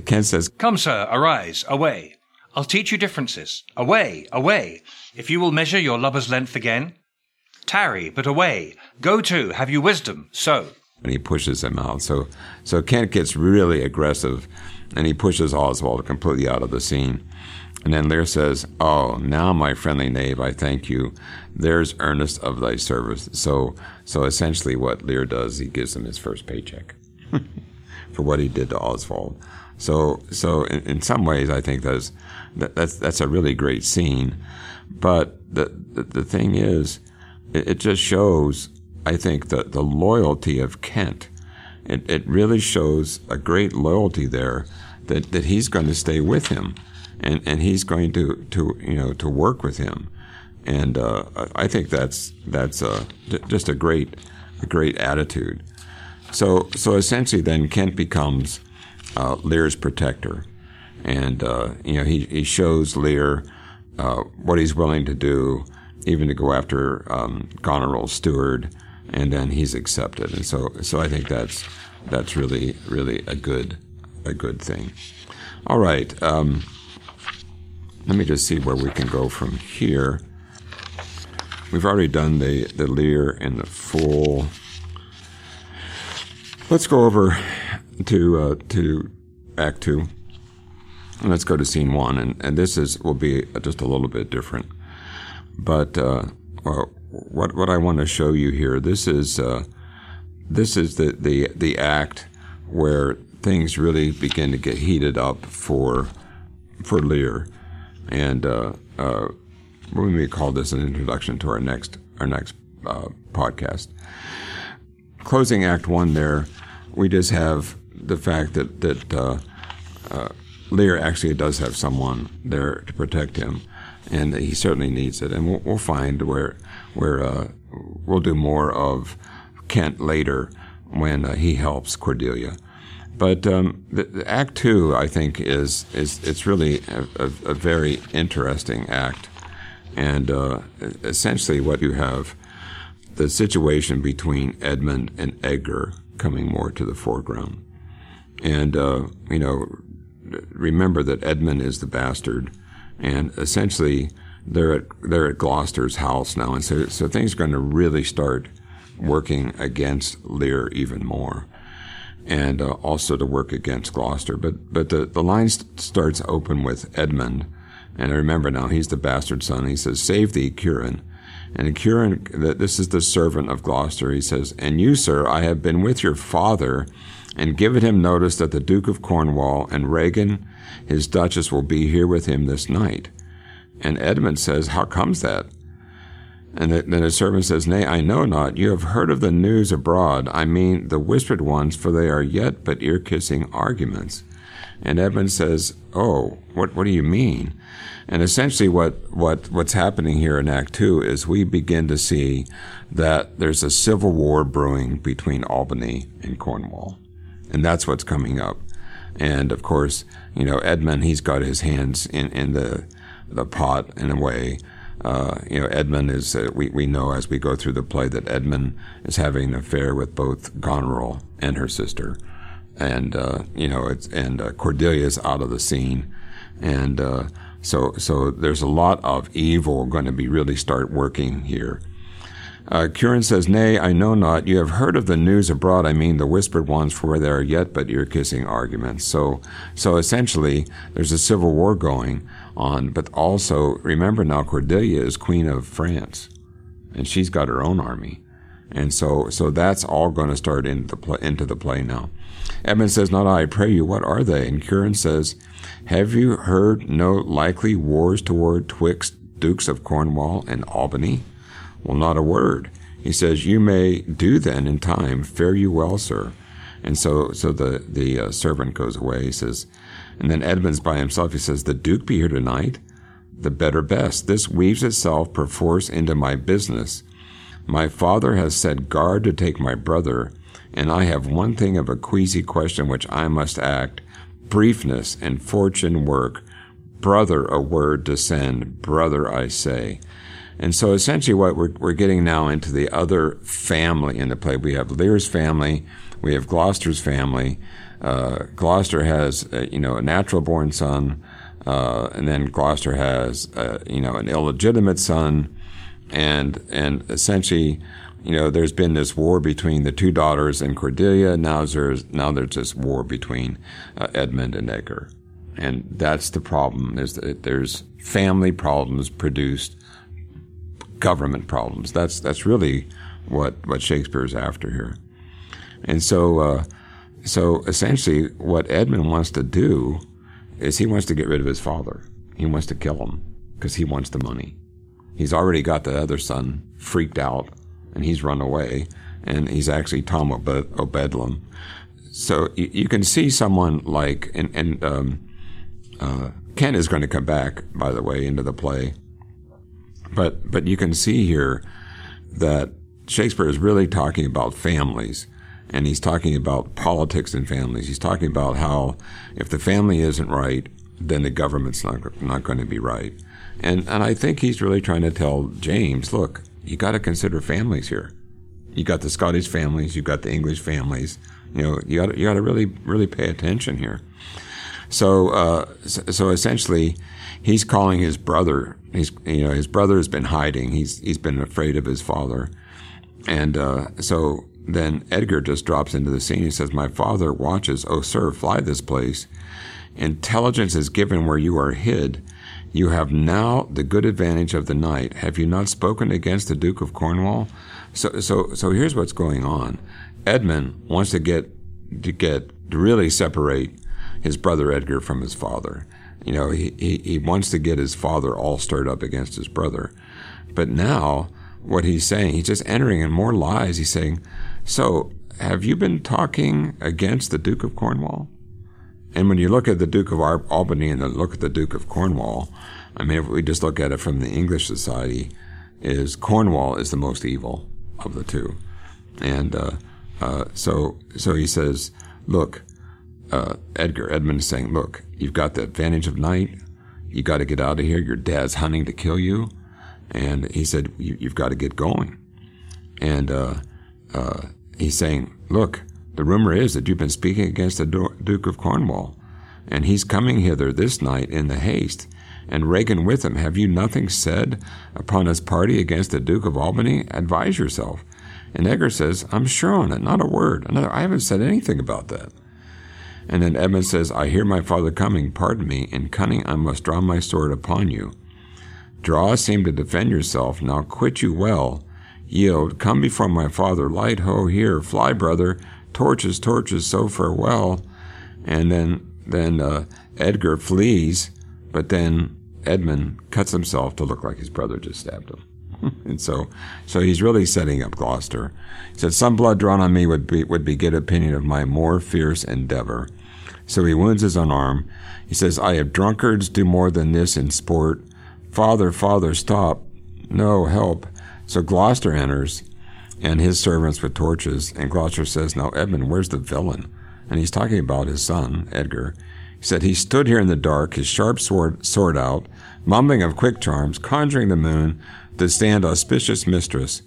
Kent says, Come, sir, arise, away. I'll teach you differences. Away, away. If you will measure your lubber's length again. Tarry, but away. Go to, have you wisdom, so. And he pushes him out. So, so Kent gets really aggressive and he pushes Oswald completely out of the scene. And then Lear says, Oh, now, my friendly knave, I thank you. There's earnest of thy service. So, so essentially, what Lear does, he gives him his first paycheck for what he did to Oswald. So, so in, in some ways, I think that's that, that's that's a really great scene. But the the, the thing is, it, it, just shows, I think, the the loyalty of Kent. It it really shows a great loyalty there that that he's going to stay with him and and he's going to to you know to work with him, and uh, I think that's that's uh, just a great a great attitude. So so essentially, then Kent becomes uh, Lear's protector, and uh, you know he he shows Lear uh, what he's willing to do, even to go after um, Goneril's steward, and then he's accepted, and so so I think that's that's really really a good a good thing. All right. Um, let me just see where we can go from here. We've already done the, the Lear and the Fool. Let's go over to uh, to Act Two. And let's go to Scene One, and, and this is will be just a little bit different. But uh, well, what what I want to show you here, this is uh, this is the, the the act where things really begin to get heated up for for Lear and uh, uh, we may call this an introduction to our next our next uh, podcast. Closing Act One, there we just have the fact that that uh, uh, Lear actually does have someone there to protect him, and he certainly needs it. And we'll, we'll find where where uh, we'll do more of Kent later when he helps Cordelia. But um, the, the Act Two, I think, is is it's really a, a, a very interesting act, and uh, essentially what you have the situation between Edmund and Edgar coming more to the foreground, and uh, you know, remember that Edmund is the bastard, and essentially they're at they're at Gloucester's house now, and so so things are going to really start working against Lear even more and uh, also to work against Gloucester. But but the the line st- starts open with Edmund, and I remember now he's the bastard son. He says, "Save thee, Curan." And that this is the servant of Gloucester. He says, "And you, sir, I have been with your father." And given him notice that the Duke of Cornwall and Regan, his Duchess, will be here with him this night. And Edmund says, How comes that? And then the servant says, Nay, I know not. You have heard of the news abroad. I mean the whispered ones, for they are yet but ear kissing arguments. And Edmund says, Oh, what, what do you mean? And essentially, what, what, what's happening here in Act Two is we begin to see that there's a civil war brewing between Albany and Cornwall. And that's what's coming up. And of course, you know, Edmund, he's got his hands in, in the, the pot in a way. Uh, you know, Edmund is, uh, we, we know as we go through the play that Edmund is having an affair with both Goneril and her sister. And, uh, you know, it's, and uh, Cordelia's out of the scene. And uh, so, so there's a lot of evil going to be really start working here. Uh, Curan says, Nay, I know not. You have heard of the news abroad. I mean, the whispered ones, for there are yet but ear kissing arguments. So, so essentially, there's a civil war going on, but also remember now Cordelia is queen of France, and she's got her own army, and so so that's all going to start into the play, into the play now. Edmund says, "Not I, pray you. What are they?" And Curan says, "Have you heard no likely wars toward twixt dukes of Cornwall and Albany?" Well, not a word. He says, "You may do then in time. Fare you well, sir." And so, so the the uh, servant goes away. He says, and then Edmund's by himself. He says, The Duke be here tonight? the better best. This weaves itself perforce into my business. My father has set guard to take my brother, and I have one thing of a queasy question which I must act. Briefness and fortune work. Brother, a word to send. Brother, I say. And so essentially what we're, we're getting now into the other family in the play. We have Lear's family. We have Gloucester's family. Uh, Gloucester has, uh, you know, a natural born son. Uh, and then Gloucester has, uh, you know, an illegitimate son, and and essentially, you know, there's been this war between the two daughters and Cordelia. Now there's now there's this war between uh, Edmund and Edgar, and that's the problem. Is that there's family problems produced government problems. That's that's really what what Shakespeare's after here, and so uh, so essentially, what Edmund wants to do is he wants to get rid of his father. He wants to kill him because he wants the money. He's already got the other son freaked out and he's run away and he's actually Tom O'Bedlam. So you, you, can see someone like, and, and um, uh, Kent is going to come back, by the way, into the play. But, but you can see here that Shakespeare is really talking about families and he's talking about politics and families. He's talking about how if the family isn't right, then the government's not not going to be right. And and I think he's really trying to tell James, look, you got to consider families here. You got the Scottish families, you got the English families. You know, you got you got to really really pay attention here. So uh, so essentially, he's calling his brother. He's you know his brother has been hiding. He's he's been afraid of his father, and uh, so then Edgar just drops into the scene. He says, My father watches. Oh, sir, fly this place. Intelligence is given where you are hid. You have now the good advantage of the night. Have you not spoken against the Duke of Cornwall? So, so, so here's what's going on. Edmund wants to get, to get, to really separate his brother Edgar from his father. You know, he, he, he wants to get his father all stirred up against his brother. But now, what he's saying, he's just entering in more lies. He's saying, so, have you been talking against the Duke of Cornwall? And when you look at the Duke of Albany and look at the Duke of Cornwall, I mean, if we just look at it from the English society, is Cornwall is the most evil of the two, and uh, uh, so so he says, look, uh, Edgar Edmund is saying, look, you've got the advantage of night. You got to get out of here. Your dad's hunting to kill you, and he said you, have got to get going, and uh, uh, he's saying, Look, the rumor is that you've been speaking against the Duke of Cornwall, and he's coming hither this night in the haste, and Regan with him. Have you nothing said upon his party against the Duke of Albany? Advise yourself. And Edgar says, I'm sure on it, not a word. Another, I haven't said anything about that. And then Edmund says, I hear my father coming, pardon me, in cunning I must draw my sword upon you. Draw seem to defend yourself, now quit you well, Yield, come before my father, light ho here, fly brother, torches, torches, so farewell. And then then uh, Edgar flees, but then Edmund cuts himself to look like his brother just stabbed him. and so so he's really setting up Gloucester. He said, Some blood drawn on me would be would beget opinion of my more fierce endeavor. So he wounds his own arm. He says, I have drunkards do more than this in sport. Father, father, stop. No, help. So Gloucester enters and his servants with torches, and Gloucester says, Now, Edmund, where's the villain? And he's talking about his son, Edgar. He said, He stood here in the dark, his sharp sword, sword out, mumbling of quick charms, conjuring the moon to stand auspicious mistress.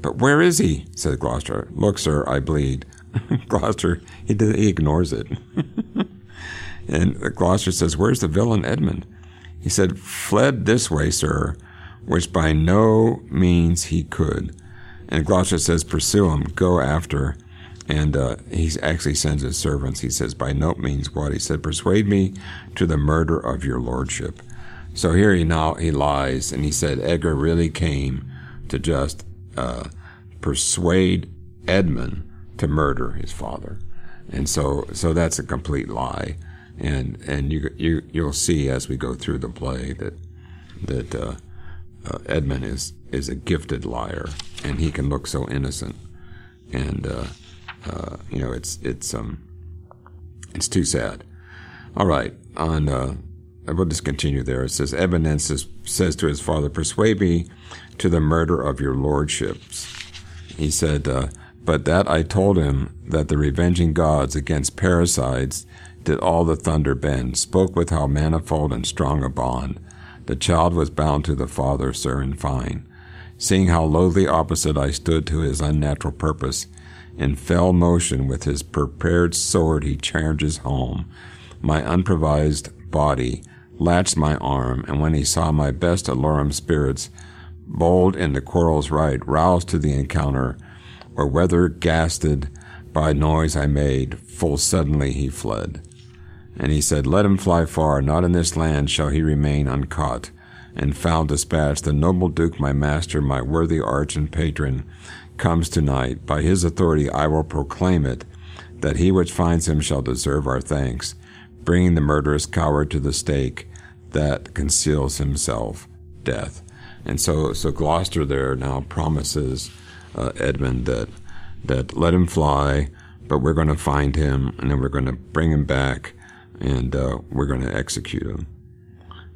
But where is he? said Gloucester. Look, sir, I bleed. Gloucester, he, did, he ignores it. and Gloucester says, Where's the villain Edmund? He said, Fled this way, sir which by no means he could. And Gloucester says, Pursue him, go after. And uh, he actually sends his servants. He says, By no means what? He said, Persuade me to the murder of your lordship. So here he now he lies, and he said Edgar really came to just uh, persuade Edmund to murder his father, and so so that's a complete lie, and and you you you'll see as we go through the play that that uh, uh, Edmund is is a gifted liar, and he can look so innocent, and uh, uh, you know it's it's um it's too sad. All right, on uh, we'll just continue there. It says, says, says to his father, Persuade me to the murder of your lordships. He said, uh, But that I told him that the revenging gods against parricides did all the thunder bend, spoke with how manifold and strong a bond. The child was bound to the father, sir, and fine. Seeing how lowly opposite I stood to his unnatural purpose, in fell motion with his prepared sword he charges home. My unprovised body latched my arm, and when he saw my best alarum spirits, bold in the quarrel's right, roused to the encounter, or whether gasted by noise I made, full suddenly he fled. And he said, Let him fly far, not in this land shall he remain uncaught. And found dispatch, the noble Duke, my master, my worthy arch and patron, comes tonight. By his authority I will proclaim it, that he which finds him shall deserve our thanks, bringing the murderous coward to the stake that conceals himself death. And so, so Gloucester there now promises uh, Edmund that that let him fly, but we're going to find him, and then we're going to bring him back, and uh, we're going to execute him.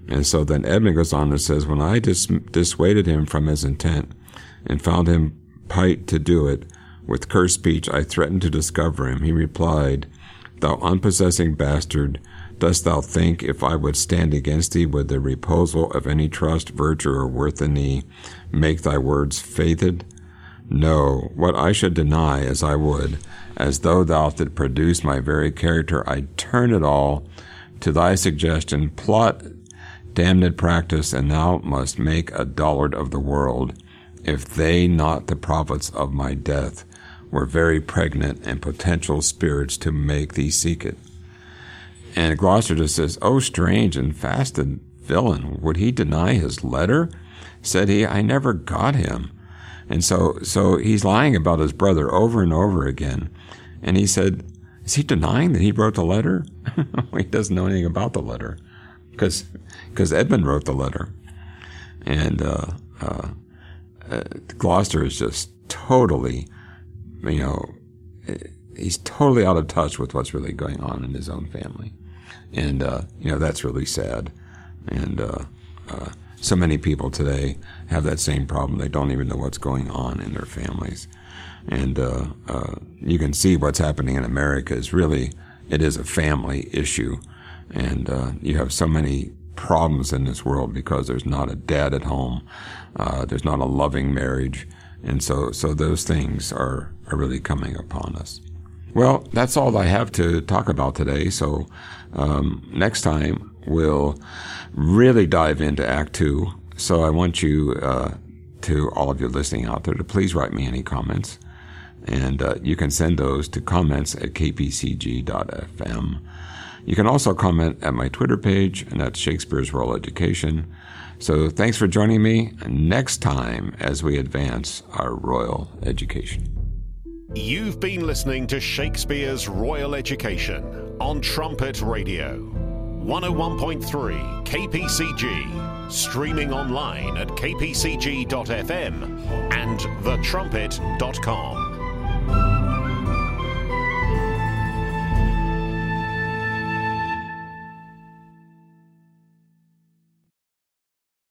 And so then Edmund goes on and says, When I dis- dissuaded him from his intent and found him pight to do it, with cursed speech I threatened to discover him. He replied, Thou unpossessing bastard, dost thou think if I would stand against thee with the reposal of any trust, virtue, or worth in thee, make thy words faithed? No, what I should deny, as I would, as though thou didst produce my very character, I turn it all to thy suggestion, plot, damned practice, and thou must make a dullard of the world, if they not the prophets of my death were very pregnant and potential spirits to make thee seek it. And Gloucester just says, Oh, strange and fasted villain, would he deny his letter? Said he, I never got him. And so, so he's lying about his brother over and over again. And he said, Is he denying that he wrote the letter? he doesn't know anything about the letter because because Edmund wrote the letter. And uh, uh, uh, Gloucester is just totally, you know, he's totally out of touch with what's really going on in his own family. And, uh, you know, that's really sad. And uh, uh, so many people today have that same problem. They don't even know what's going on in their families. And uh, uh, you can see what's happening in America is really, it is a family issue. And uh, you have so many problems in this world because there's not a dad at home. there's not a loving marriage. And so, so those things are, are really coming upon us. Well, that's all I have to talk about today. So um, next time we'll really dive into Act Two. So I want you uh, to all of you listening out there to please write me any comments, and uh, you can send those to comments at kpcg.fm. You can also comment at my Twitter page, and that's Shakespeare's Royal Education. So thanks for joining me next time as we advance our royal education. You've been listening to Shakespeare's Royal Education on Trumpet Radio. 101.3 KPCG, streaming online at kpcg.fm and thetrumpet.com.